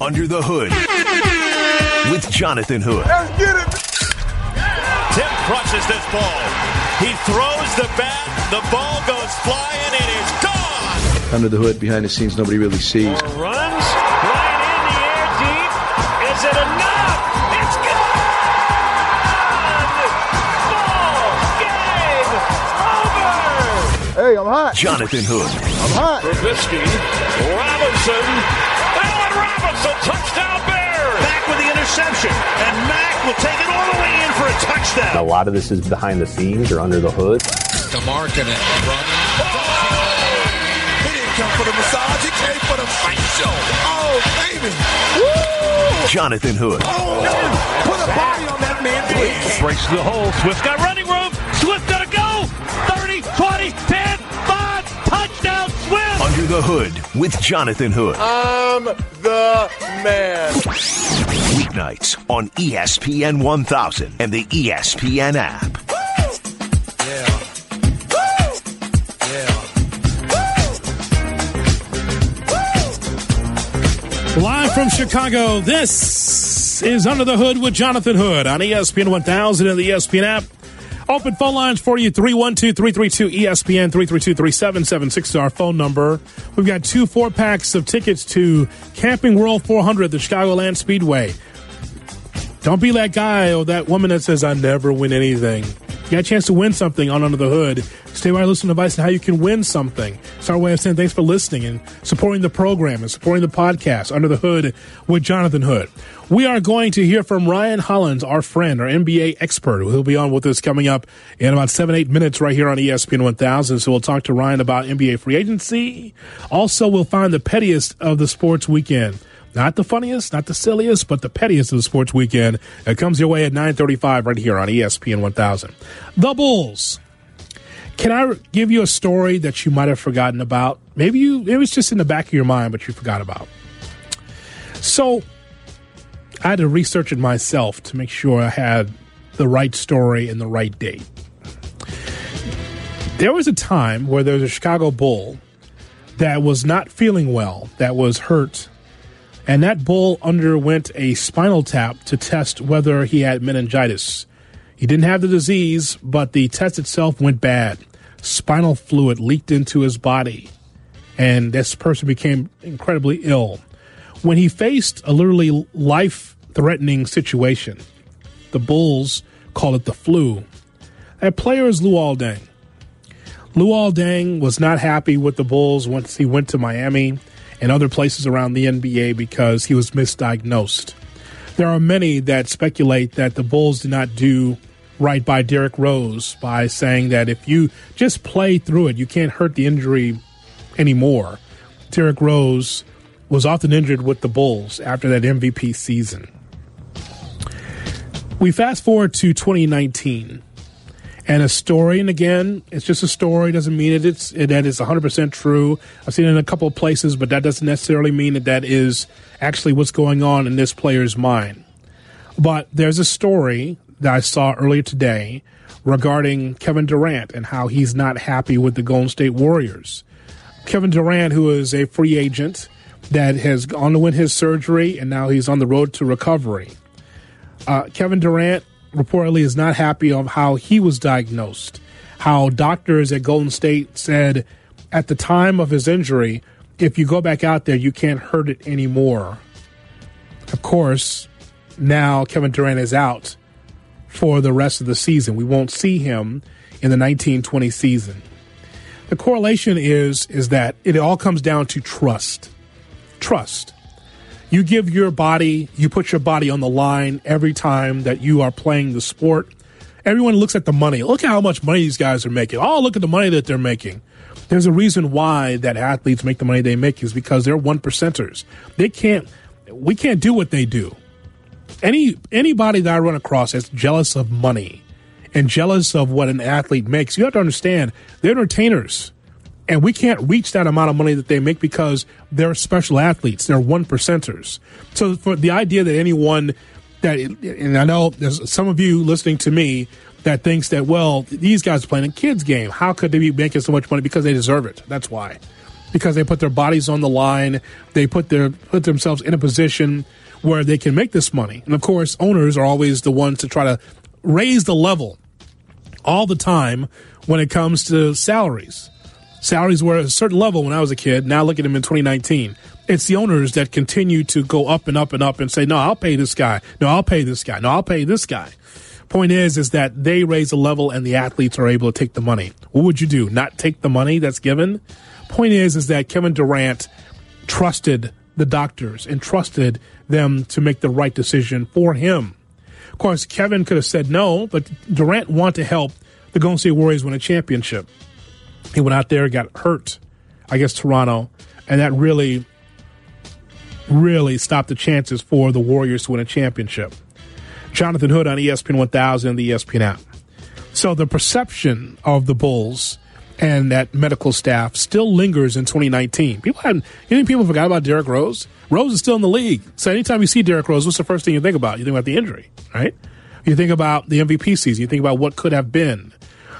Under the Hood with Jonathan Hood. Let's get it. Tim crushes this ball. He throws the bat. The ball goes flying and it's gone. Under the hood, behind the scenes, nobody really sees. Runs right in the air deep. Is it enough? It's gone. Ball game over. Hey, I'm hot. Jonathan Hood. I'm hot. Trubisky, Robinson, interception, and Mack will take it all the way in for a touchdown. A lot of this is behind the scenes or under the hood. DeMarcin it running. Oh! He didn't come for the massage. He came for the facial. Oh, baby. Woo! Jonathan Hood. Oh, put a body on that man, please. Breaks the hole. Swift got running room. Swift got to go. 30, 20, 10, 5. Touchdown, Swift. Under the Hood with Jonathan Hood. I'm the man. Weeknights on ESPN 1000 and the ESPN app. Yeah. Yeah. Live from Chicago, this is Under the Hood with Jonathan Hood on ESPN 1000 and the ESPN app. Open phone lines for you 312 332 ESPN 332 3776 is our phone number. We've got two four packs of tickets to Camping World 400 at the Chicagoland Speedway. Don't be that guy or that woman that says, I never win anything. You got a chance to win something on Under the Hood. Stay by, listen to advice on how you can win something. It's our way of saying thanks for listening and supporting the program and supporting the podcast, Under the Hood with Jonathan Hood. We are going to hear from Ryan Hollins, our friend, our NBA expert, who'll be on with us coming up in about seven, eight minutes right here on ESPN 1000. So we'll talk to Ryan about NBA free agency. Also, we'll find the pettiest of the sports weekend. Not the funniest, not the silliest, but the pettiest of the sports weekend. It comes your way at 935 right here on ESPN 1000. The Bulls. Can I give you a story that you might have forgotten about? Maybe you it was just in the back of your mind, but you forgot about. So I had to research it myself to make sure I had the right story and the right date. There was a time where there was a Chicago Bull that was not feeling well, that was hurt, and that bull underwent a spinal tap to test whether he had meningitis. He didn't have the disease, but the test itself went bad. Spinal fluid leaked into his body, and this person became incredibly ill. When he faced a literally life threatening situation, the Bulls call it the flu. That player is Luol Deng. Luol Deng was not happy with the Bulls once he went to Miami and other places around the NBA because he was misdiagnosed. There are many that speculate that the Bulls did not do right by Derrick Rose by saying that if you just play through it, you can't hurt the injury anymore. Derrick Rose was often injured with the Bulls after that MVP season. We fast forward to 2019 and a story and again it's just a story doesn't mean it it's it, that is 100% true. I've seen it in a couple of places but that doesn't necessarily mean that that is actually what's going on in this player's mind. But there's a story that i saw earlier today regarding kevin durant and how he's not happy with the golden state warriors. Kevin durant who is a free agent that has underwent his surgery and now he's on the road to recovery. Uh, kevin durant reportedly is not happy of how he was diagnosed. How doctors at Golden State said at the time of his injury, if you go back out there, you can't hurt it anymore. Of course, now Kevin Durant is out for the rest of the season. We won't see him in the 1920 season. The correlation is is that it all comes down to trust. Trust. You give your body, you put your body on the line every time that you are playing the sport. Everyone looks at the money. Look at how much money these guys are making. Oh, look at the money that they're making. There's a reason why that athletes make the money they make is because they're one percenters. They can't we can't do what they do. Any anybody that I run across that's jealous of money and jealous of what an athlete makes, you have to understand they're entertainers. And we can't reach that amount of money that they make because they're special athletes. They're one percenters. So for the idea that anyone that, and I know there's some of you listening to me that thinks that, well, these guys are playing a kids game. How could they be making so much money? Because they deserve it. That's why. because they put their bodies on the line. They put their put themselves in a position where they can make this money. And of course, owners are always the ones to try to raise the level all the time when it comes to salaries. Salaries were at a certain level when I was a kid. Now look at them in 2019. It's the owners that continue to go up and up and up and say, no, I'll pay this guy. No, I'll pay this guy. No, I'll pay this guy. Point is, is that they raise the level and the athletes are able to take the money. What would you do? Not take the money that's given? Point is, is that Kevin Durant trusted the doctors and trusted them to make the right decision for him. Of course, Kevin could have said no, but Durant wanted to help the Golden State Warriors win a championship. He went out there, got hurt against Toronto, and that really, really stopped the chances for the Warriors to win a championship. Jonathan Hood on ESPN 1000 and the ESPN app. So the perception of the Bulls and that medical staff still lingers in 2019. People haven't, you think people forgot about Derrick Rose? Rose is still in the league. So anytime you see Derrick Rose, what's the first thing you think about? You think about the injury, right? You think about the MVP season. You think about what could have been.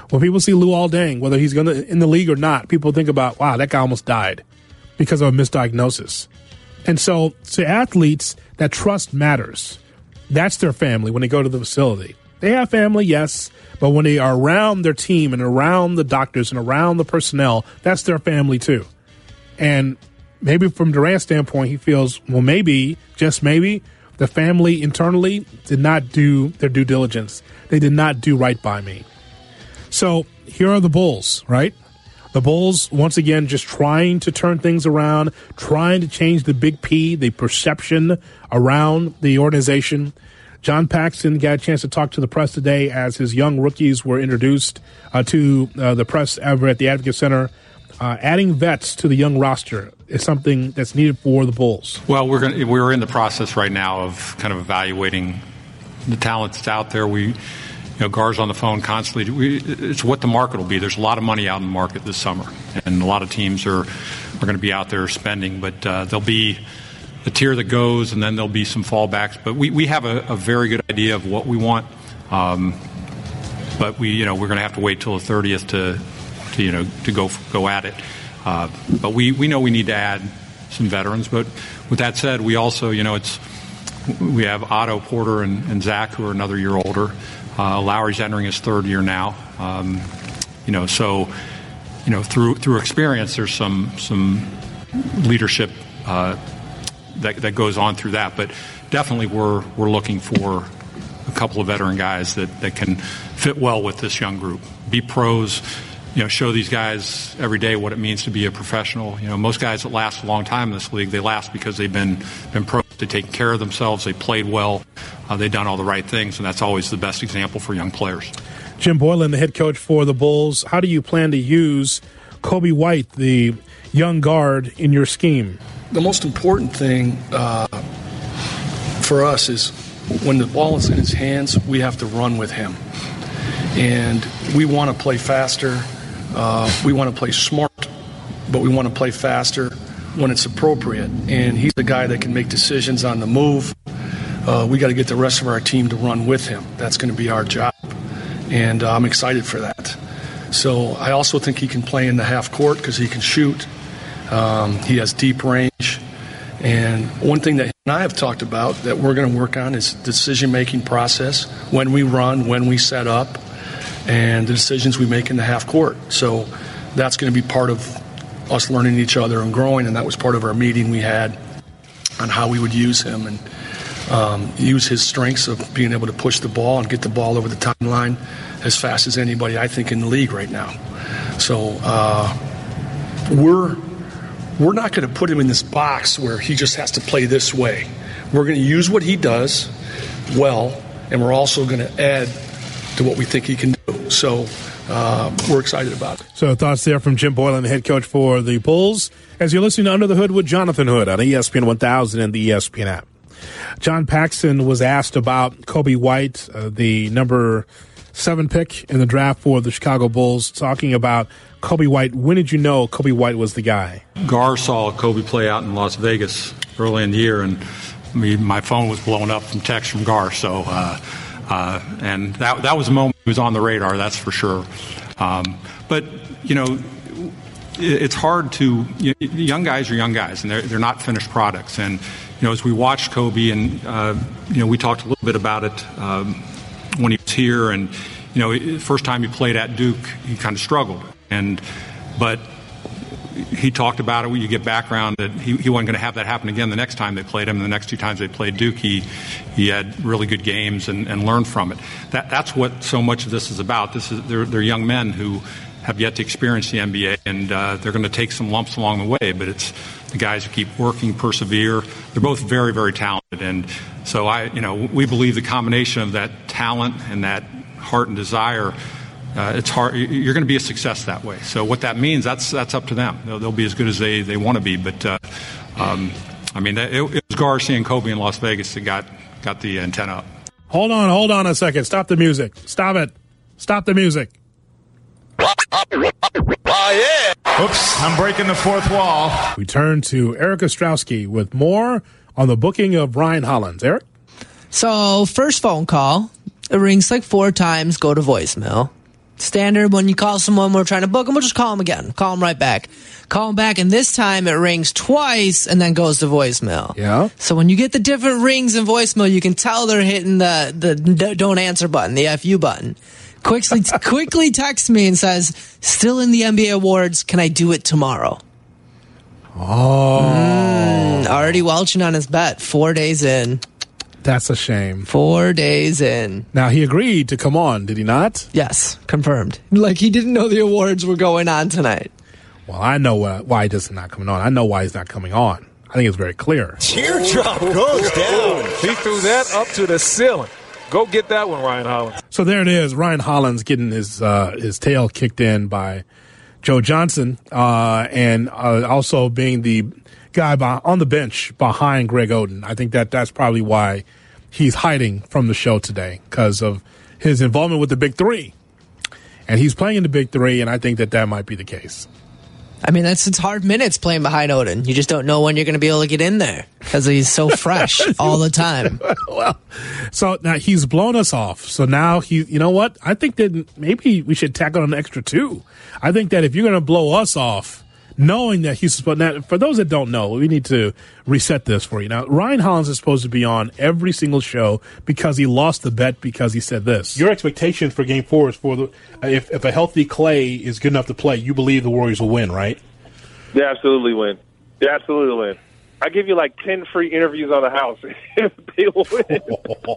When people see Luol Deng, whether he's going to in the league or not, people think about, wow, that guy almost died because of a misdiagnosis. And so to athletes, that trust matters. That's their family when they go to the facility. They have family, yes, but when they are around their team and around the doctors and around the personnel, that's their family too. And maybe from Durant's standpoint, he feels, well, maybe, just maybe, the family internally did not do their due diligence. They did not do right by me. So here are the Bulls, right? The Bulls, once again, just trying to turn things around, trying to change the big P, the perception around the organization. John Paxson got a chance to talk to the press today as his young rookies were introduced uh, to uh, the press over at the Advocate Center. Uh, adding vets to the young roster is something that's needed for the Bulls. Well, we're going we're in the process right now of kind of evaluating the talents out there. We, know, Gar's on the phone constantly. We, it's what the market will be. There's a lot of money out in the market this summer, and a lot of teams are are going to be out there spending. But uh, there'll be a tier that goes, and then there'll be some fallbacks. But we, we have a, a very good idea of what we want. Um, but we, you know, we're going to have to wait till the 30th to, to you know, to go go at it. Uh, but we, we know we need to add some veterans. But with that said, we also, you know, it's we have Otto Porter and, and Zach who are another year older. Uh, Lauri's entering his third year now. Um, you know, so you know through through experience, there's some some leadership uh, that that goes on through that. But definitely, we're we're looking for a couple of veteran guys that, that can fit well with this young group. Be pros, you know, show these guys every day what it means to be a professional. You know, most guys that last a long time in this league, they last because they've been been pros. They take care of themselves. They played well. Uh, they've done all the right things, and that's always the best example for young players. Jim Boylen, the head coach for the Bulls, how do you plan to use Coby White, the young guard, in your scheme? The most important thing uh, for us is when the ball is in his hands, we have to run with him. And we want to play faster. Uh, we want to play smart, but we want to play faster when it's appropriate. And he's the guy that can make decisions on the move. Uh, we got to get the rest of our team to run with him. That's going to be our job. And uh, I'm excited for that. So I also think he can play in the half court because he can shoot. Um, he has deep range. And one thing that and I have talked about that we're going to work on is decision making process when we run, when we set up, and the decisions we make in the half court. So that's going to be part of us learning each other and growing. And that was part of our meeting we had on how we would use him and um, use his strengths of being able to push the ball and get the ball over the timeline as fast as anybody I think in the league right now. So uh, we're we're not going to put him in this box where he just has to play this way. We're going to use what he does well, and we're also going to add to what we think he can do. So uh, we're excited about. So thoughts there from Jim Boylen, the head coach for the Bulls, as you're listening to Under the Hood with Jonathan Hood on ESPN 1000 and the ESPN app. John Paxson was asked about Coby White, uh, the number seven pick in the draft for the Chicago Bulls, talking about Coby White. When did you know Coby White was the guy? Gar saw Coby play out in Las Vegas early in the year, and I mean, my phone was blowing up from text from Gar. So, uh, uh, and that that was a moment he was on the radar. That's for sure. Um, but you know, it's hard to you young guys are young guys and they're, they're not finished products and you know as we watched coby and uh, you know we talked a little bit about it um, when he was here and you know first time he played at duke he kind of struggled and but he talked about it you get background that he, he wasn't going to have that happen again the next time they played him. And the next two times they played Duke, he, he had really good games and, and learned from it. That, that's what so much of this is about. This is, they're, they're young men who have yet to experience the NBA, and uh, they're going to take some lumps along the way. But it's the guys who keep working, persevere. They're both very, very talented, and so I, you know, we believe the combination of that talent and that heart and desire. Uh, it's hard. You're going to be a success that way. So what that means, that's that's up to them. They'll, they'll be as good as they, they want to be. But uh, um, I mean, it, it was Garcia and Coby in Las Vegas that got got the antenna up. Hold on, hold on a second. Stop the music. Stop it. Stop the music. Oh, yeah. Oops, I'm breaking the fourth wall. We turn to Eric Ostrowski with more on the booking of Ryan Hollins. Eric? So, first phone call, it rings like four times, go to voicemail. Standard when you call someone, we're trying to book them, we'll just call them again. Call them right back. Call them back, and this time it rings twice and then goes to voicemail. Yeah. So when you get the different rings in voicemail, you can tell they're hitting the, the don't answer button, the FU button. Quickly, quickly texts me and says, still in the NBA awards, can I do it tomorrow? Oh. Mm, already welching on his bet, four days in. That's a shame. Four days in. Now, he agreed to come on, did he not? Yes, confirmed. Like he didn't know the awards were going on tonight. Well, I know uh, why he does not coming on. I know why he's not coming on. I think it's very clear. Teardrop goes down. He threw that up to the ceiling. Go get that one, Ryan Hollins. So there it is. Ryan Hollins getting his uh, his tail kicked in by Joe Johnson, uh, and uh, also being the guy by, on the bench behind Greg Oden. I think that that's probably why he's hiding from the show today because of his involvement with the Big Three, and he's playing in the Big Three, and I think that that might be the case. I mean, that's it's hard minutes playing behind Oden. You just don't know when you're going to be able to get in there because he's so fresh all the time. well, so now he's blown us off. So now he, you know what? I think that maybe we should tack on an extra two. I think that if you're going to blow us off, knowing that he's supposed now for those that don't know we need to reset this for you now ryan hollins is supposed to be on every single show because he lost the bet because he said this your expectations for game four is for the if, if a healthy clay is good enough to play you believe the warriors will win right They absolutely win. They absolutely win. I give you like ten free interviews on the house if they win.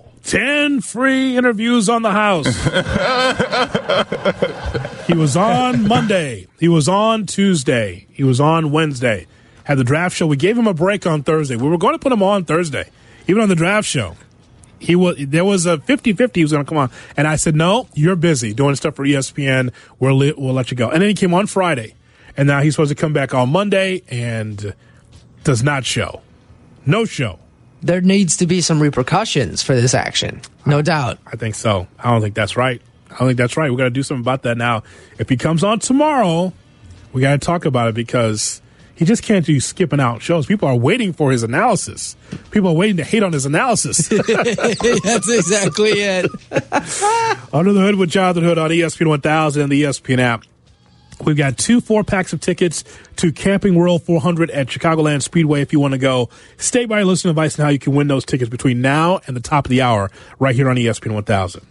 10 free interviews on the house. he was on Monday. He was on Tuesday. He was on Wednesday. Had the draft show. We gave him a break on Thursday. We were going to put him on Thursday, even on the draft show. He was there was a 50-50 he was going to come on and I said no you're busy doing stuff for ESPN we'll li- we'll let you go and then he came on Friday and now he's supposed to come back on Monday and does not show no show There needs to be some repercussions for this action, no doubt. I think so. I don't think that's right. I don't think that's right. We got to do something about that now. If he comes on tomorrow, we got to talk about it because he just can't do skipping out shows. People are waiting for his analysis. People are waiting to hate on his analysis. That's exactly it. Under the Hood with Jonathan Hood on ESPN 1000 and the ESPN app. We've got two four packs of tickets to Camping World 400 at Chicagoland Speedway if you want to go. Stay by your listening advice on how you can win those tickets between now and the top of the hour right here on ESPN 1000.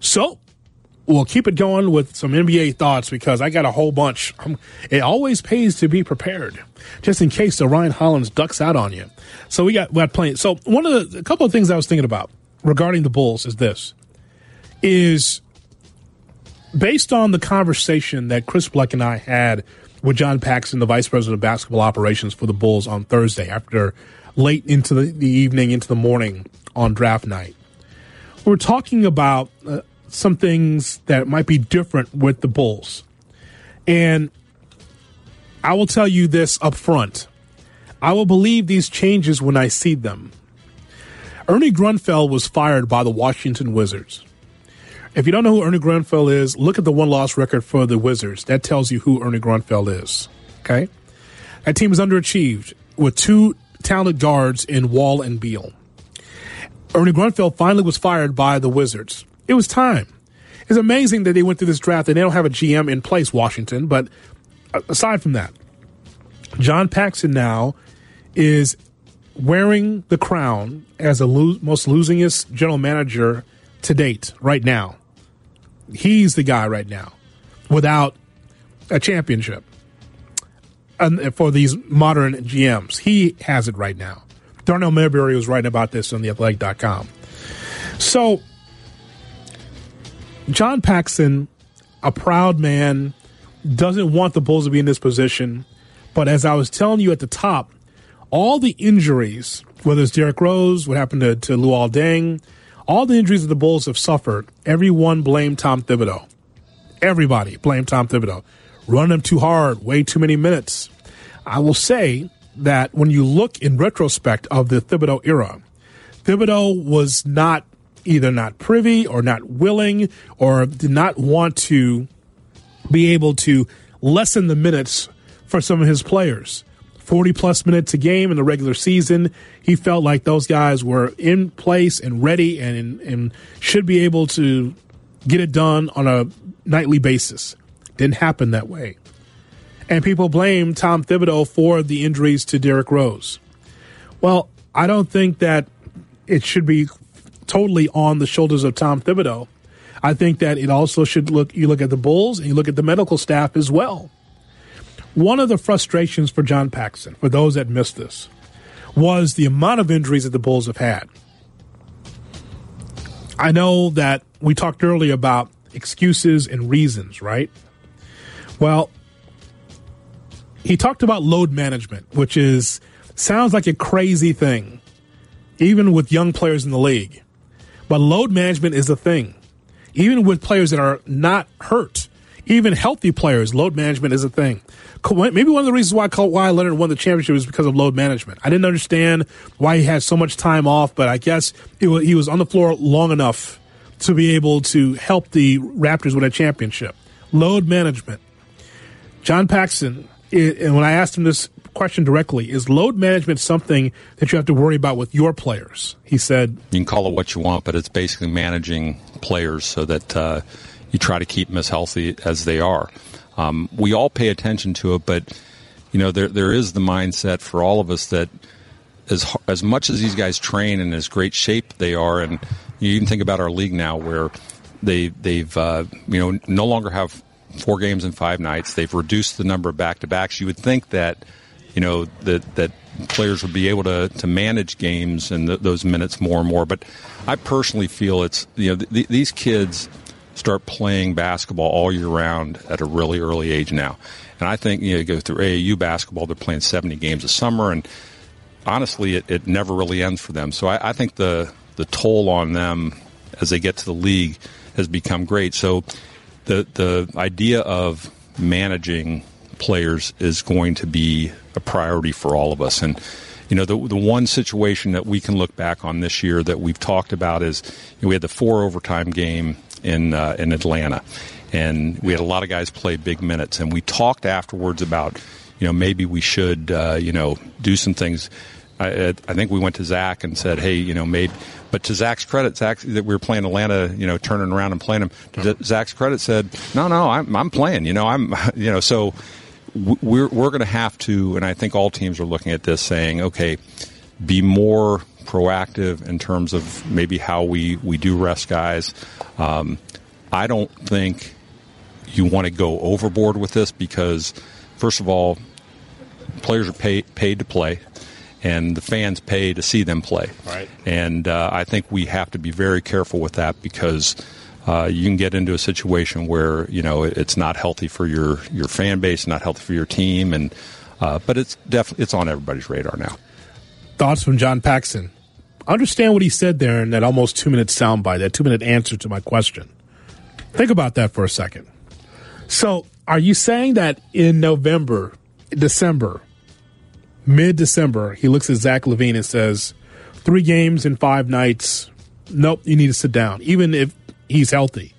So, we'll keep it going with some NBA thoughts because I got a whole bunch. It always pays to be prepared, just in case the Ryan Hollins ducks out on you. So we got we got plenty. So one of the a couple of things I was thinking about regarding the Bulls is this: is based on the conversation that Chris Bleck and I had with John Paxson, the vice president of basketball operations for the Bulls, on Thursday after late into the, the evening, into the morning on draft night. We were talking about uh, some things that might be different with the Bulls. And I will tell you this up front. I will believe these changes when I see them. Ernie Grunfeld was fired by the Washington Wizards. If you don't know who Ernie Grunfeld is, look at the one loss record for the Wizards. That tells you who Ernie Grunfeld is. Okay? That team is underachieved with two talented guards in Wall and Beal. Ernie Grunfeld finally was fired by the Wizards. It was time. It's amazing that they went through this draft and they don't have a GM in place, Washington, but aside from that, John Paxson now is wearing the crown as the lo- most losingest general manager to date right now. He's the guy right now without a championship. And for these modern GMs, he has it right now. Darnell Mayberry was writing about this on theathletic.com. So, John Paxson, a proud man, doesn't want the Bulls to be in this position. But as I was telling you at the top, all the injuries, whether it's Derrick Rose, what happened to, to Luol Deng, all the injuries that the Bulls have suffered, everyone blamed Tom Thibodeau. Everybody blamed Tom Thibodeau. Running them too hard, way too many minutes. I will say that when you look in retrospect of the Thibodeau era, Thibodeau was not either not privy or not willing or did not want to be able to lessen the minutes for some of his players. 40 plus minutes a game in the regular season. He felt like those guys were in place and ready and, and should be able to get it done on a nightly basis. Didn't happen that way. And people blame Tom Thibodeau for the injuries to Derrick Rose. Well, I don't think that it should be totally on the shoulders of Tom Thibodeau. I think that it also should look you look at the Bulls and you look at the medical staff as well. One of the frustrations for John Paxson, for those that missed this, was the amount of injuries that the Bulls have had. I know that we talked earlier about excuses and reasons, right? Well, he talked about load management, which is sounds like a crazy thing, even with young players in the league. But load management is a thing. Even with players that are not hurt, even healthy players, load management is a thing. Maybe one of the reasons why Kawhi Leonard won the championship is because of load management. I didn't understand why he had so much time off, but I guess was, he was on the floor long enough to be able to help the Raptors win a championship. Load management. John Paxson, and when I asked him this question directly, is load management something that you have to worry about with your players? He said, You can call it what you want, but it's basically managing players so that uh, you try to keep them as healthy as they are. Um, we all pay attention to it, but you know there there is the mindset for all of us that as as much as these guys train and as great shape they are, and you even think about our league now where they they've uh, you know no longer have four games in five nights. They've reduced the number of back to backs. You would think that you know that that players would be able to to manage games and th- those minutes more and more. But I personally feel it's you know th- these kids start playing basketball all year round at a really early age now. And I think you know, you go through AAU basketball, they're playing 70 games a summer, and honestly, it, it never really ends for them. So I, I think the the toll on them as they get to the league has become great. So the the idea of managing players is going to be a priority for all of us. And you know, the the one situation that we can look back on this year that we've talked about is you know, we had the four overtime game in uh, in Atlanta, and we had a lot of guys play big minutes, and we talked afterwards about you know maybe we should uh, you know do some things. I, I think we went to Zach and said, hey, you know, maybe. But to Zach's credit, Zach that we were playing Atlanta, you know, turning around and playing them. To Zach's credit, said, no, no, I'm I'm playing. You know, I'm you know so we're we're going to have to, and I think all teams are looking at this, saying, okay, be more proactive in terms of maybe how we, we do rest guys. Um, I don't think you want to go overboard with this because, first of all, players are pay, paid to play, and the fans pay to see them play. Right. And uh, I think we have to be very careful with that because. Uh, you can get into a situation where you know it's not healthy for your, your fan base, not healthy for your team, and uh, but it's definitely it's on everybody's radar now. Thoughts from John Paxson understand what he said there in that almost two minute soundbite, that two minute answer to my question. Think about that for a second. So, are you saying that in November, December, mid December, he looks at Zach LaVine and says, three games in five nights, nope, you need to sit down, even if he's healthy?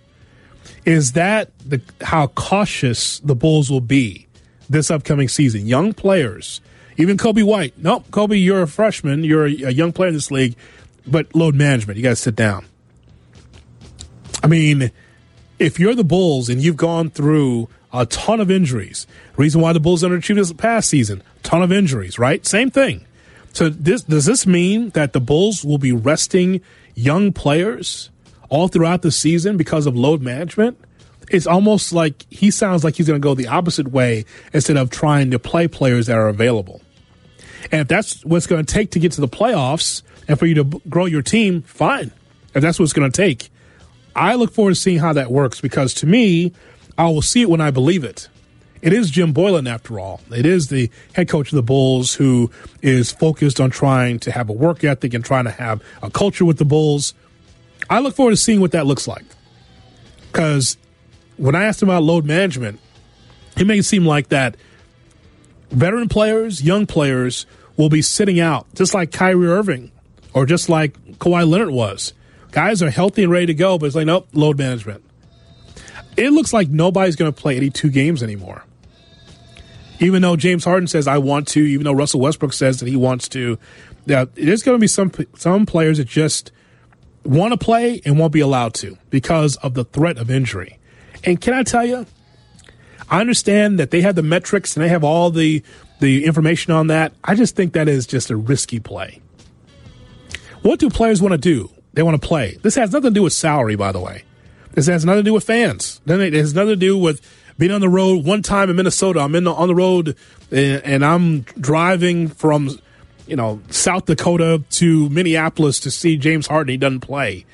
Is that the, how cautious the Bulls will be this upcoming season? Young players even Coby White. Nope, Coby, you're a freshman. You're a, young player in this league, but load management. You got to sit down. I mean, if you're the Bulls and you've gone through a ton of injuries. Reason why the Bulls underachieved this past season, ton of injuries, right? Same thing. So this does this mean that the Bulls will be resting young players all throughout the season because of load management? It's almost like he sounds like he's going to go the opposite way instead of trying to play players that are available. And if that's what's going to take to get to the playoffs and for you to grow your team, fine. If that's what it's going to take, I look forward to seeing how that works because to me, I will see it when I believe it. It is Jim Boylen, after all. It is the head coach of the Bulls who is focused on trying to have a work ethic and trying to have a culture with the Bulls. I look forward to seeing what that looks like. Because when I asked him about load management, it made it seem like that veteran players, young players will be sitting out, just like Kyrie Irving or just like Kawhi Leonard was. Guys are healthy and ready to go, but it's like, nope, load management. It looks like nobody's going to play 82 games anymore. Even though James Harden says, I want to, even though Russell Westbrook says that he wants to, yeah, there's going to be some, some players that just want to play and won't be allowed to because of the threat of injury. And can I tell you, I understand that they have the metrics and they have all the the information on that. I just think that is just a risky play. What do players want to do? They want to play. This has nothing to do with salary, by the way. This has nothing to do with fans. It has nothing to do with being on the road. One time in Minnesota, I'm in the, on the road and, and I'm driving from you know South Dakota to Minneapolis to see James Harden. He doesn't play.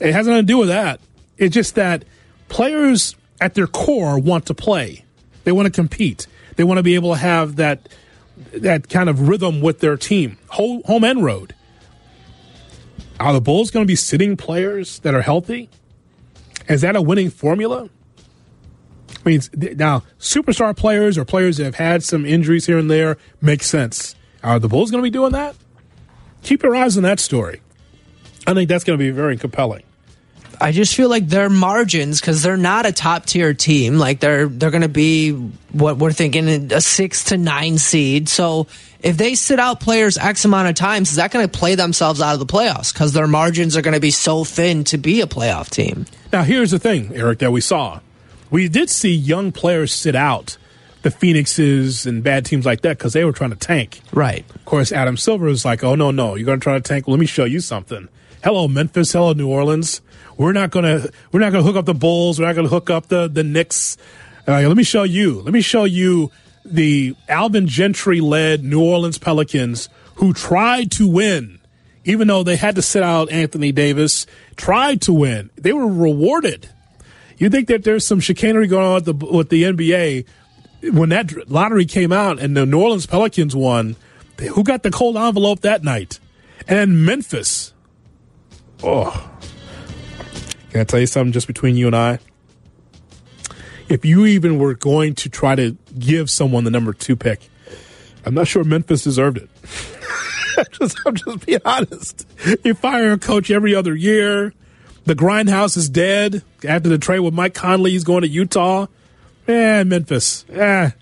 It has nothing to do with that. It's just that players at their core want to play. They want to compete. They want to be able to have that that kind of rhythm with their team, home, and road. Are the Bulls going to be sitting players that are healthy? Is that a winning formula? I mean, now superstar players or players that have had some injuries here and there make sense. Are the Bulls going to be doing that? Keep your eyes on that story. I think that's going to be very compelling. I just feel like their margins because they're not a top tier team. Like they're they're going to be what we're thinking a six to nine seed. So if they sit out players X amount of times, is that going to play themselves out of the playoffs because their margins are going to be so thin to be a playoff team? Now here's the thing, Eric, that we saw. We did see young players sit out the Phoenixes and bad teams like that because they were trying to tank. Right. Of course, Adam Silver is like, "Oh no, no, you're going to try to tank. Well, let me show you something." Hello, Memphis. Hello, New Orleans we're not gonna we're not gonna hook up the Bulls. We're not gonna hook up the the Knicks. Let me show you. Let me show you the Alvin Gentry led New Orleans Pelicans who tried to win, even though they had to sit out Anthony Davis. Tried to win. They were rewarded. You think that there's some chicanery going on with the, with the NBA when that lottery came out and the New Orleans Pelicans won? Who got the cold envelope that night? And Memphis. Oh, can I tell you something just between you and I? If you even were going to try to give someone the number two pick, I'm not sure Memphis deserved it. Just, I'm just being honest. You fire a coach every other year. The grindhouse is dead after the trade with Mike Conley. He's going to Utah. Yeah, Memphis. Yeah.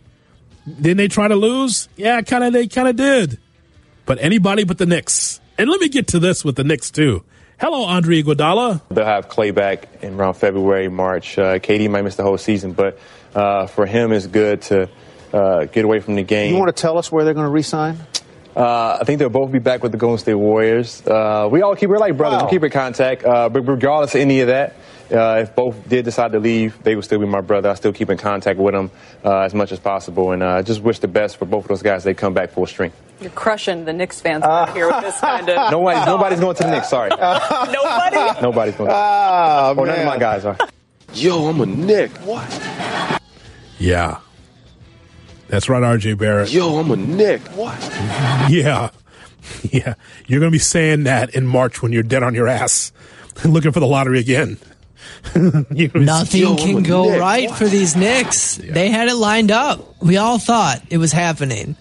Didn't they try to lose? Yeah, kind of. They kind of did. But anybody but the Knicks. And let me get to this with the Knicks too. Hello, Andre Iguodala. They'll have Clay back in around February, March. Uh, KD might miss the whole season, but uh, for him, it's good to uh, get away from the game. You want to tell us where they're going to resign? Uh, I think they'll both be back with the Golden State Warriors. Uh, we all keep we're like brothers. Wow. We keep in contact, uh, but regardless of any of that, uh, if both did decide to leave, they would still be my brother. I still keep in contact with them uh, as much as possible, and uh, just wish the best for both of those guys. They come back full strength. You're crushing the Knicks fans uh, here with this kind of. Nobody, nobody's going to the Knicks. Sorry. Nobody. Nobody's going. To oh, oh, none of my guys are. Yo, I'm a Knick. What? Yeah. That's right, RJ Barrett. Yo, I'm a Knick. What? Yeah. Yeah. You're going to be saying that in March when you're dead on your ass looking for the lottery again. Nothing can go Knick. right for these Knicks. Yeah. They had it lined up. We all thought it was happening.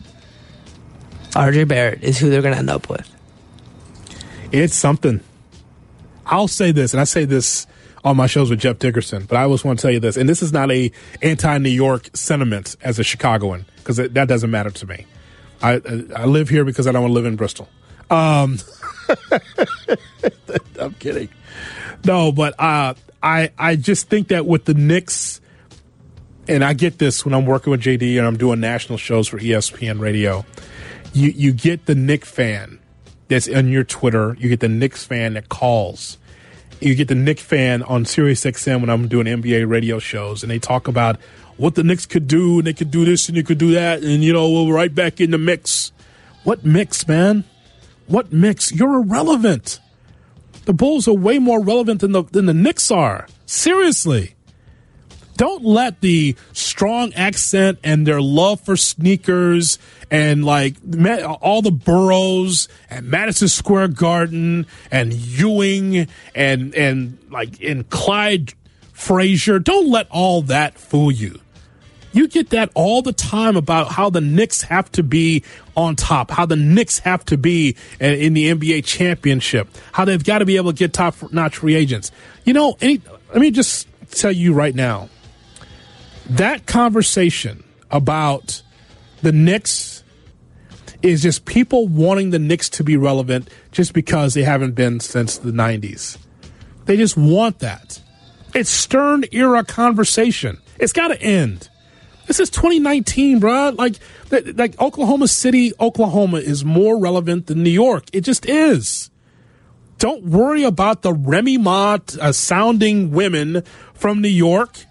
RJ Barrett is who they're going to end up with. It's something. I'll say this, and I say this on my shows with Jeff Dickerson, but I always want to tell you this, and this is not a anti-New York sentiment as a Chicagoan because that doesn't matter to me. I I live here because I don't want to live in Bristol. Um, I'm kidding. No, but uh, I I just think that with the Knicks, and I get this when I'm working with JD and I'm doing national shows for ESPN Radio. You you get the Knick fan that's on your Twitter. You get the Knicks fan that calls. You get the Knick fan on Sirius XM when I'm doing NBA radio shows, and they talk about what the Knicks could do, and they could do this and they could do that, and you know we're right back in the mix. What mix, man? What mix? You're irrelevant. The Bulls are way more relevant than the than the Knicks are. Seriously. Don't let the strong accent and their love for sneakers and like all the boroughs and Madison Square Garden and Ewing and and like in Clyde Frazier. Don't let all that fool you. You get that all the time about how the Knicks have to be on top, how the Knicks have to be in, the NBA championship, how they've got to be able to get top notch free agents. You know, any, let me just tell you right now that conversation about the Knicks is just people wanting the Knicks to be relevant just because they haven't been since the 90s. They just want that. It's Stern era conversation. It's got to end. This is 2019, bro. Like, like Oklahoma City, Oklahoma is more relevant than New York. It just is. Don't worry about the Remy Ma uh, sounding women from New York.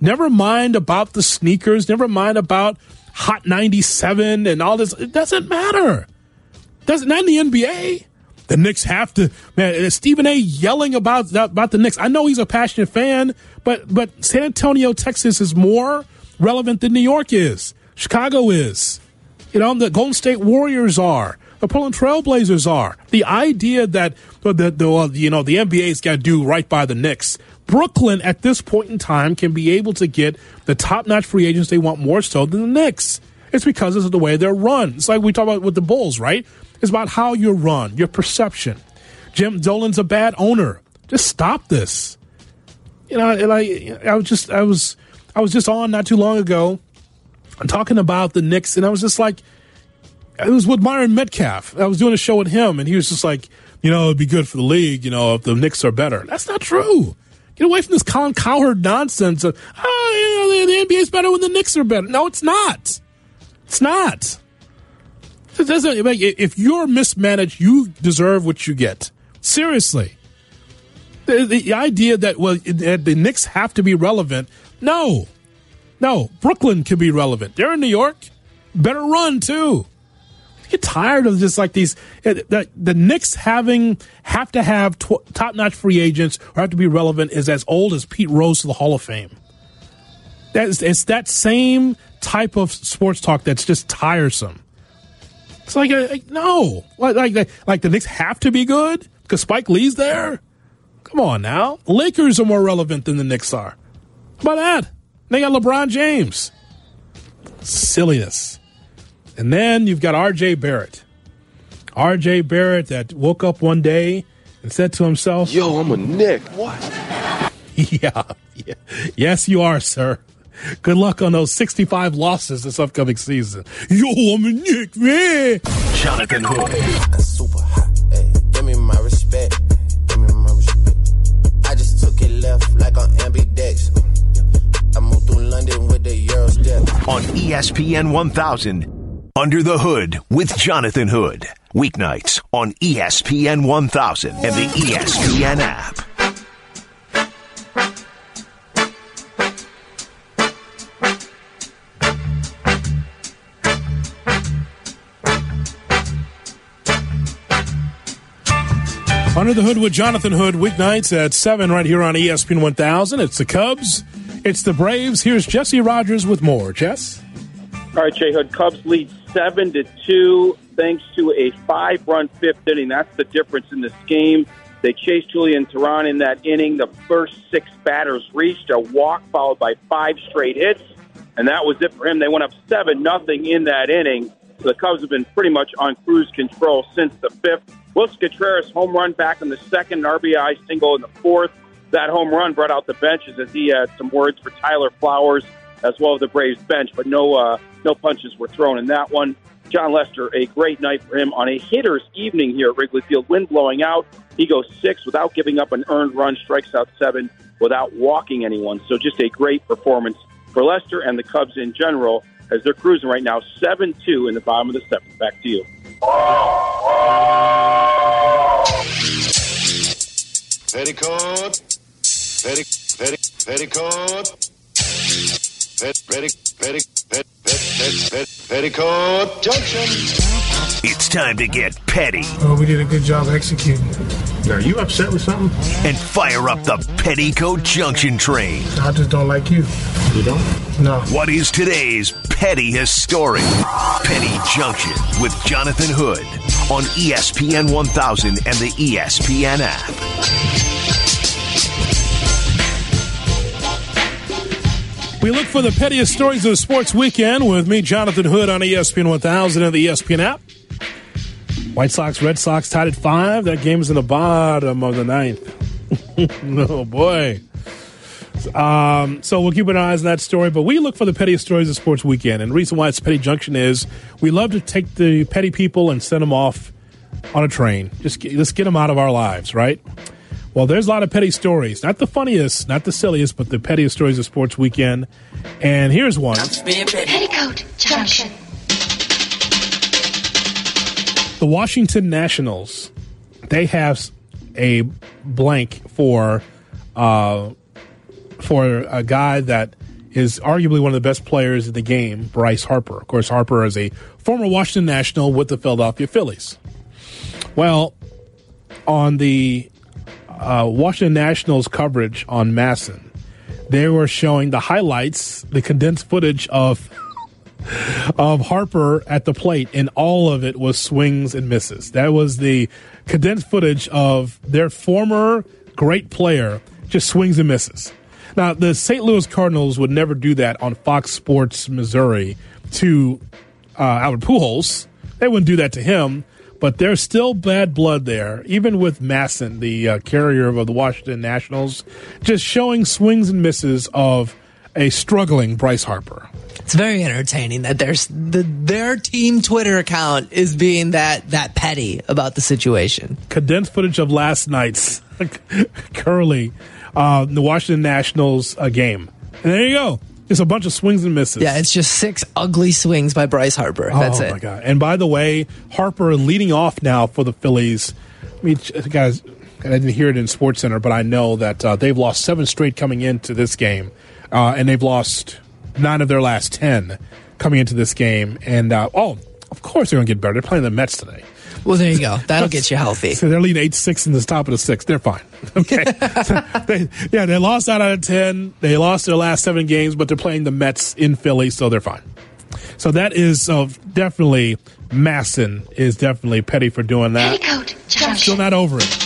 Never mind about the sneakers. Never mind about Hot 97 and all this. It doesn't matter. Doesn't not in the NBA. The Knicks have to man. Stephen A. yelling about about the Knicks. I know he's a passionate fan, but but San Antonio, Texas, is more relevant than New York is. Chicago is. You know, the Golden State Warriors are. The Portland Trailblazers are. The idea that the, the, you know the NBA's got to do right by the Knicks. Brooklyn at this point in time can be able to get the top notch free agents they want more so than the Knicks. It's because of the way they're run. It's like we talk about with the Bulls, right? It's about how you're run, your perception. Jim Dolan's a bad owner. Just stop this. You know, and I, I was just, I was, I was just on not too long ago, talking about the Knicks, and I was just like, it was with Myron Medcalf. I was doing a show with him, and he was just like, you know, it'd be good for the league, you know, if the Knicks are better. That's not true. Get away from this Colin Cowherd nonsense of, oh, you know, the, the NBA's better when the Knicks are better. No, it's not. It's not. It doesn't, like, if you're mismanaged, you deserve what you get. Seriously. The, the idea that, well, the Knicks have to be relevant, no. No. Brooklyn can be relevant. They're in New York. Better run, too get tired of just like these the, the Knicks having have to have tw- top notch free agents or have to be relevant is as old as Pete Rose to the Hall of Fame. That is it's that same type of sports talk that's just tiresome. It's like, uh, like no, like, like like the Knicks have to be good because Spike Lee's there. Come on now, Lakers are more relevant than the Knicks are. How about that? They got LeBron James. Silliness. And then you've got RJ Barrett. RJ Barrett that woke up one day and said to himself, Yo, I'm a Knick. What? yeah, yeah. Yes, you are, sir. Good luck on those 65 losses this upcoming season. Yo, I'm a Knick, man. Jonathan Hood. That's super hot. Hey, give me my respect. Give me my respect. I just took it left like on ambidex. I moved through London with the Euro step. On ESPN 1000. Under the Hood with Jonathan Hood. Weeknights on ESPN 1000 and the ESPN app. Under the Hood with Jonathan Hood, weeknights at 7 right here on ESPN 1000. It's the Cubs. It's the Braves. Here's Jesse Rogers with more. Jess? All right, Jay Hood. Cubs lead seven to two thanks to a five-run fifth inning. That's the difference in this game. They chased Julio Teheran in that inning. The first six batters reached a walk, followed by five straight hits, and that was it for him. They went up seven nothing in that inning. The Cubs have been pretty much on cruise control since the fifth. Willson Contreras home run back in the second, an RBI single in the fourth. That home run brought out the benches as he had some words for Tyler Flowers as well as the Braves bench, but no uh, no punches were thrown in that one. Jon Lester, a great night for him on a hitter's evening here at Wrigley Field. Wind blowing out. He goes six without giving up an earned run, strikes out seven without walking anyone. So just a great performance for Lester and the Cubs in general as they're cruising right now 7 2 in the bottom of the seventh. Back to you. Petticoat. Petti, petti, petticoat. Pet, petti, petti, pet, pet, pet, pet, petticoat junction. It's time to get petty Well, we did a good job executing. Are you upset with something? and fire up the Petticoat Junction train. I just don't like you. You don't? No. What is today's petty story? Petty Junction with Jonathan Hood on ESPN 1000 and the ESPN app. We look for the pettiest stories of the sports weekend with me, Jonathan Hood, on ESPN 1000 and the ESPN app. White Sox, Red Sox tied at five. That game is in the bottom of the ninth. oh, boy. Um, so we'll keep an eye on that story, but we look for the pettiest stories of sports weekend. And the reason why it's Petty Junction is we love to take the petty people and send them off on a train. Just get, let's get them out of our lives, right? Well, there's a lot of petty stories. Not the funniest, not the silliest, but the pettiest stories of sports weekend. And here's one. Petticoat Junction. The Washington Nationals, they have a blank for uh, for a guy that is arguably one of the best players in the game, Bryce Harper. Of course, Harper is a former Washington National with the Philadelphia Phillies. Well, on the uh, Washington Nationals coverage on MASN, they were showing the highlights, the condensed footage of of Harper at the plate, and all of it was swings and misses. That was the condensed footage of their former great player just swings and misses. Now, the St. Louis Cardinals would never do that on Fox Sports Missouri to uh, Albert Pujols. They wouldn't do that to him, but there's still bad blood there, even with MASN, the uh, carrier of the Washington Nationals, just showing swings and misses of a struggling Bryce Harper. It's very entertaining that there's the their team Twitter account is being that that petty about the situation. condensed footage of last night's Curly, uh, the Washington Nationals uh, game. And there you go. Just a bunch of swings and misses. Yeah, it's just six ugly swings by Bryce Harper. That's oh it. my god! And by the way, Harper leading off now for the Phillies. I mean, guys, I didn't hear it in Sports Center, but I know that uh, they've lost seven straight coming into this game, uh, and they've lost nine of their last ten coming into this game. And uh, oh, of course they're going to get better. They're playing the Mets today. Well, there you go. That'll get you healthy. So they're leading eight six in the top of the sixth. They're fine. Okay. So they, yeah, they lost out out of ten. They lost their last seven games, but they're playing the Mets in Philly, so they're fine. So that is uh, definitely MASN is definitely petty for doing that. Petticoat Still not over it.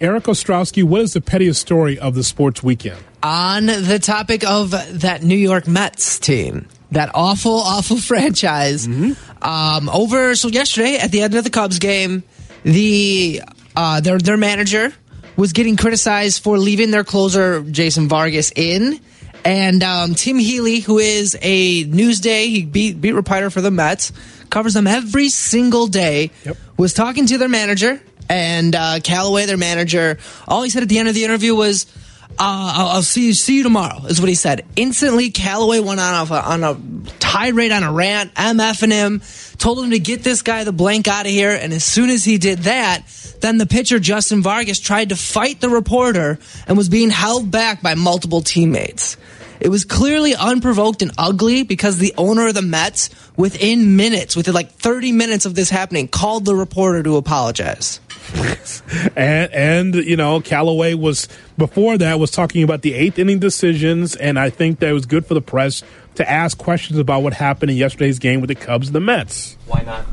Eric Ostrowski, what is the pettiest story of the sports weekend? On the topic of that New York Mets team, that awful, awful franchise. Um, over so yesterday at the end of the Cubs game, the uh, their their manager was getting criticized for leaving their closer Jason Vargas in. And um, Tim Healey, who is a Newsday, he beat beat reporter for the Mets, covers them every single day. Was talking to their manager and uh, Callaway, their manager. All he said at the end of the interview was, uh, I'll, "I'll see you see you tomorrow," is what he said. Instantly, Callaway went on a, on a tirade, on a rant, MFing him, told him to get this guy the blank out of here. And as soon as he did that, then the pitcher Justin Vargas tried to fight the reporter and was being held back by multiple teammates. It was clearly unprovoked and ugly because the owner of the Mets, within minutes, within like 30 minutes of this happening, called the reporter to apologize. and and you know Callaway was before that was talking about the eighth inning decisions, and I think that it was good for the press to ask questions about what happened in yesterday's game with the Cubs and the Mets. Why not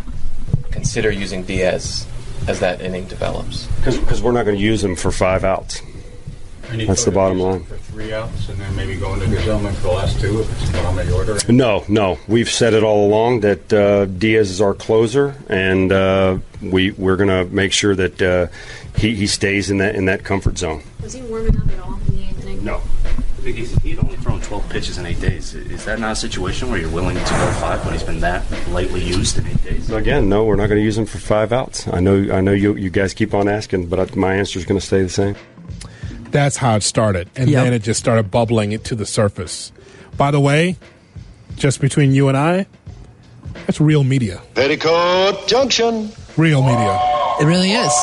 consider using Diaz as that inning develops? Because we're not going to use him for five outs. That's the bottom line. For three outs, and then maybe go into Gsellman for the last two if it's bottom of the order. No, no. We've said it all along that uh, Diaz is our closer, and uh, we we're going to make sure that uh, he, he stays in that in that comfort zone. Was he warming up at all in the eighth inning? No. He's, he'd only thrown 12 pitches in eight days. Is that not a situation where you're willing to go five when he's been that lightly used in eight days? Again, no, we're not going to use him for five outs. I know I know you you guys keep on asking, but I, my answer is going to stay the same. That's how it started. And Yep. then it just started bubbling it to the surface. By the way, just between you and I, that's real media. Petticoat Junction. Real media. It really is.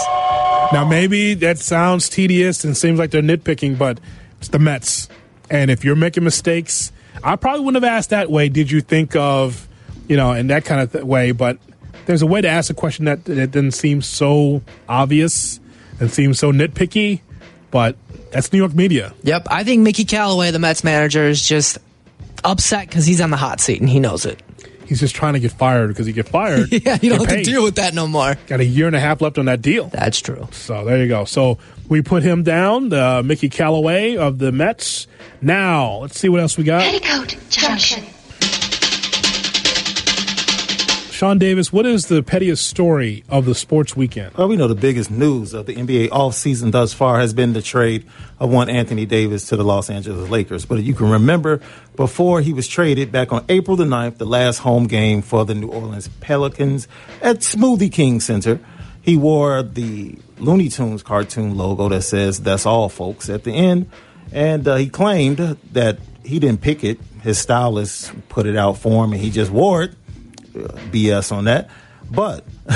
Now, maybe that sounds tedious and seems like they're nitpicking, but it's the Mets. And if you're making mistakes, I probably wouldn't have asked that way. Did you think of, you know, in that kind of th- way? But there's a way to ask a question that, that doesn't seem so obvious and seems so nitpicky, but that's New York media. Yep. I think Mickey Callaway, the Mets manager, is just upset because he's on the hot seat and he knows it. He's just trying to get fired because he get fired. yeah, you don't have to deal with that no more. Got a year and a half left on that deal. That's true. So there you go. So we put him down, uh, Mickey Callaway of the Mets. Now let's see what else we got. Petticoat Junction. Sean Davis, what is the pettiest story of the sports weekend? Well, we know the biggest news of the NBA offseason thus far has been the trade of one Anthony Davis to the Los Angeles Lakers. But you can remember before he was traded back on April the 9th, the last home game for the New Orleans Pelicans at Smoothie King Center, he wore the Looney Tunes cartoon logo that says, That's all, folks, at the end. And uh, he claimed that he didn't pick it. His stylist put it out for him and he just wore it. Uh, BS on that. But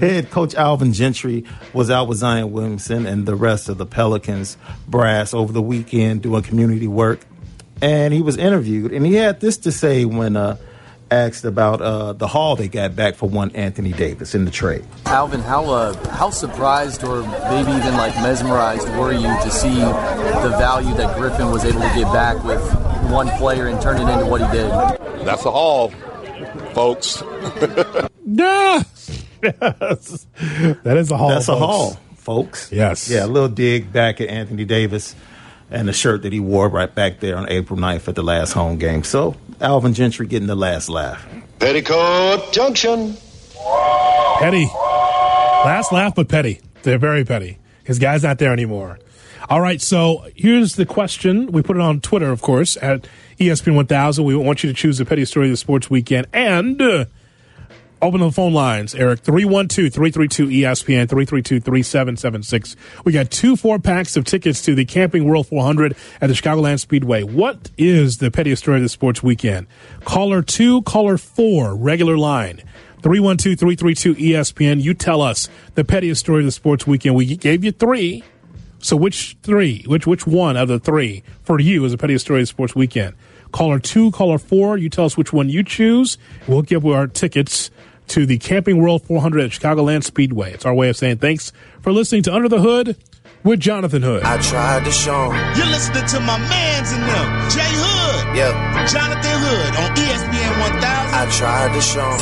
head coach Alvin Gentry was out with Zion Williamson and the rest of the Pelicans brass over the weekend doing community work. And he was interviewed, and he had this to say when uh, asked about uh, the haul they got back for one Anthony Davis in the trade. Alvin, how uh, how surprised or maybe even like mesmerized were you to see the value that Griffin was able to get back with one player and turn it into what he did? That's a haul, folks. Yeah. Yes. That is a haul. That's a folks. haul, folks. Yes. Yeah, a little dig back at Anthony Davis and the shirt that he wore right back there on April 9th at the last home game. So Alvin Gentry getting the last laugh. Petticoat Junction. Petty. Last laugh, but petty. They're very petty. His guy's not there anymore. All right, so here's the question. We put it on Twitter, of course, at ESPN 1000. We want you to choose the petty story of the sports weekend and uh, open the phone lines, Eric. 312 332 ESPN 332 3776. We got two four packs of tickets to the Camping World 400 at the Chicagoland Speedway. What is the pettiest story of the sports weekend? Caller two, caller four, regular line. 312 332 ESPN. You tell us the pettiest story of the sports weekend. We gave you three. So which three, which which one of the three for you is the pettiest story of the sports weekend? Caller two, caller four. You tell us which one you choose. We'll give you our tickets to the Camping World 400 at Chicagoland Speedway. It's our way of saying thanks for listening to Under the Hood with Jonathan Hood. I tried to show 'em. You're listening to my mans in them, Jay Hood, Yep, Jonathan Hood on ESPN 1000 I tried to show 'em.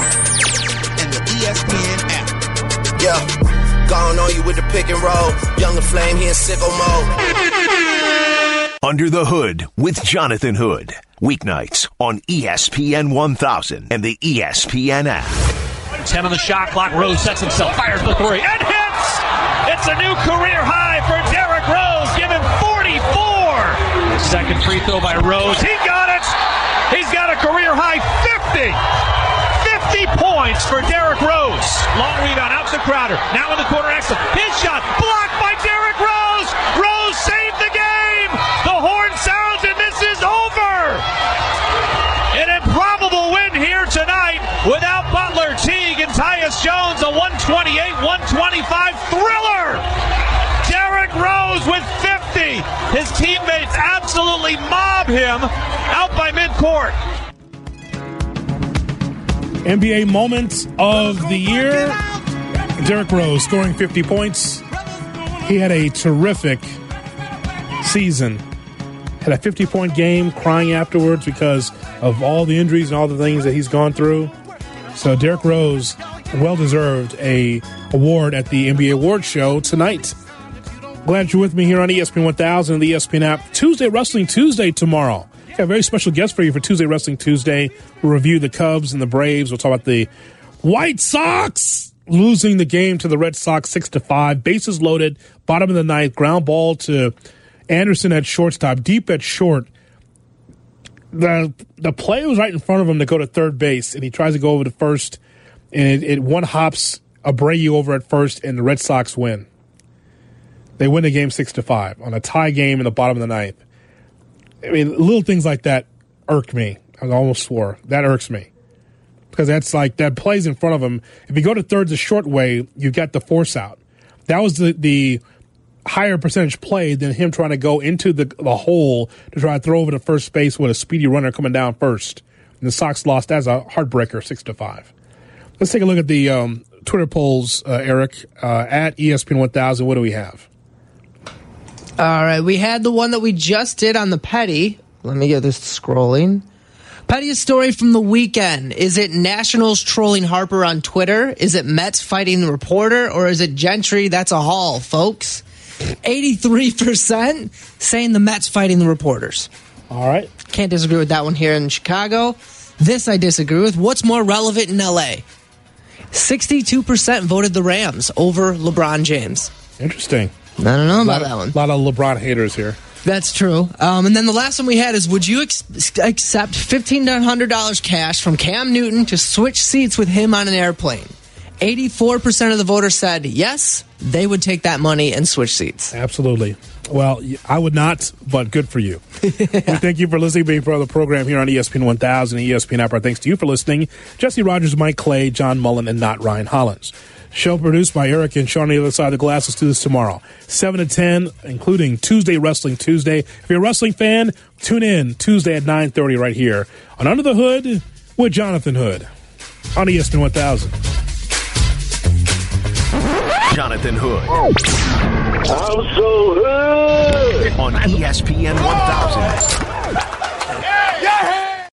and the ESPN app. Yeah. Gone on you with the pick and roll. Younger flame, here in sicko mode. Under the Hood with Jonathan Hood. Weeknights on ESPN 1000 and the ESPN app. 10 on the shot clock. Rose sets himself, fires the three, and hits! It's a new career high for Derrick Rose. Give him 44. Second free throw by Rose. He got it. He's got a career high 50. 50 points for Derrick Rose. Long rebound out to Crowder. Now in the corner, excellent. His shot blocked by Derrick Rose. Rose saved the game. The horn sounds and this is over. An improbable win here tonight without Butler, Teague, and Tyus Jones. A 128-125 thriller. Derrick Rose with 50. His teammates absolutely mob him out by midcourt. NBA moment of the year. Derrick Rose scoring 50 points. He had a terrific season. Had a 50 point game, crying afterwards because of all the injuries and all the things that he's gone through. So Derrick Rose, well deserved a award at the NBA Awards show tonight. Glad you're with me here on ESPN 1000 and the ESPN app. Tuesday Wrestling Tuesday tomorrow. Got a very special guest for you for Tuesday Wrestling Tuesday. We'll review the Cubs and the Braves. We'll talk about the White Sox losing the game to the Red Sox six to five. Bases loaded, bottom of the ninth, ground ball to Anderson at shortstop, deep at short. The the play was right in front of him to go to third base, and he tries to go over to first, and it, it one hops Abreu over at first, and the Red Sox win. They win the game six to five on a tie game in the bottom of the ninth. I mean, little things like that irk me. I almost swore that irks me because that's like that plays in front of him. If you go to third the short way, you get the force out. That was the the higher percentage play than him trying to go into the the hole to try to throw over to first base with a speedy runner coming down first. And the Sox lost as a heartbreaker, six to five. Let's take a look at the um, Twitter polls, uh, Eric uh, at ESPN 1000. What do we have? All right, we had the one that we just did on the petty. Let me get this scrolling. Pettiest story from the weekend. Is it Nationals trolling Harper on Twitter? Is it Mets fighting the reporter? Or is it Gentry? That's a haul, folks. 83% saying the Mets fighting the reporters. All right. Can't disagree with that one here in Chicago. This I disagree with. What's more relevant in LA? 62% voted the Rams over LeBron James. Interesting. I don't know about that one. A lot of LeBron haters here. That's true. Um, and then the last one we had is Would you ex- accept $1,500 cash from Cam Newton to switch seats with him on an airplane? 84% of the voters said yes, they would take that money and switch seats. Absolutely. Well, I would not, but good for you. we thank you for listening, being part of the program here on ESPN 1000 and ESPN app. Our thanks to you for listening. Jesse Rogers, Mike Clay, John Mullen, and not Ryan Hollins. Show produced by Eric and Sean on the other side of the glass. Let's do this tomorrow. 7 to 10, including Tuesday Wrestling Tuesday. If you're a wrestling fan, tune in Tuesday at 9.30 right here on Under the Hood with Jonathan Hood on ESPN 1000. Jonathan Hood. I'm so hood. On ESPN 1000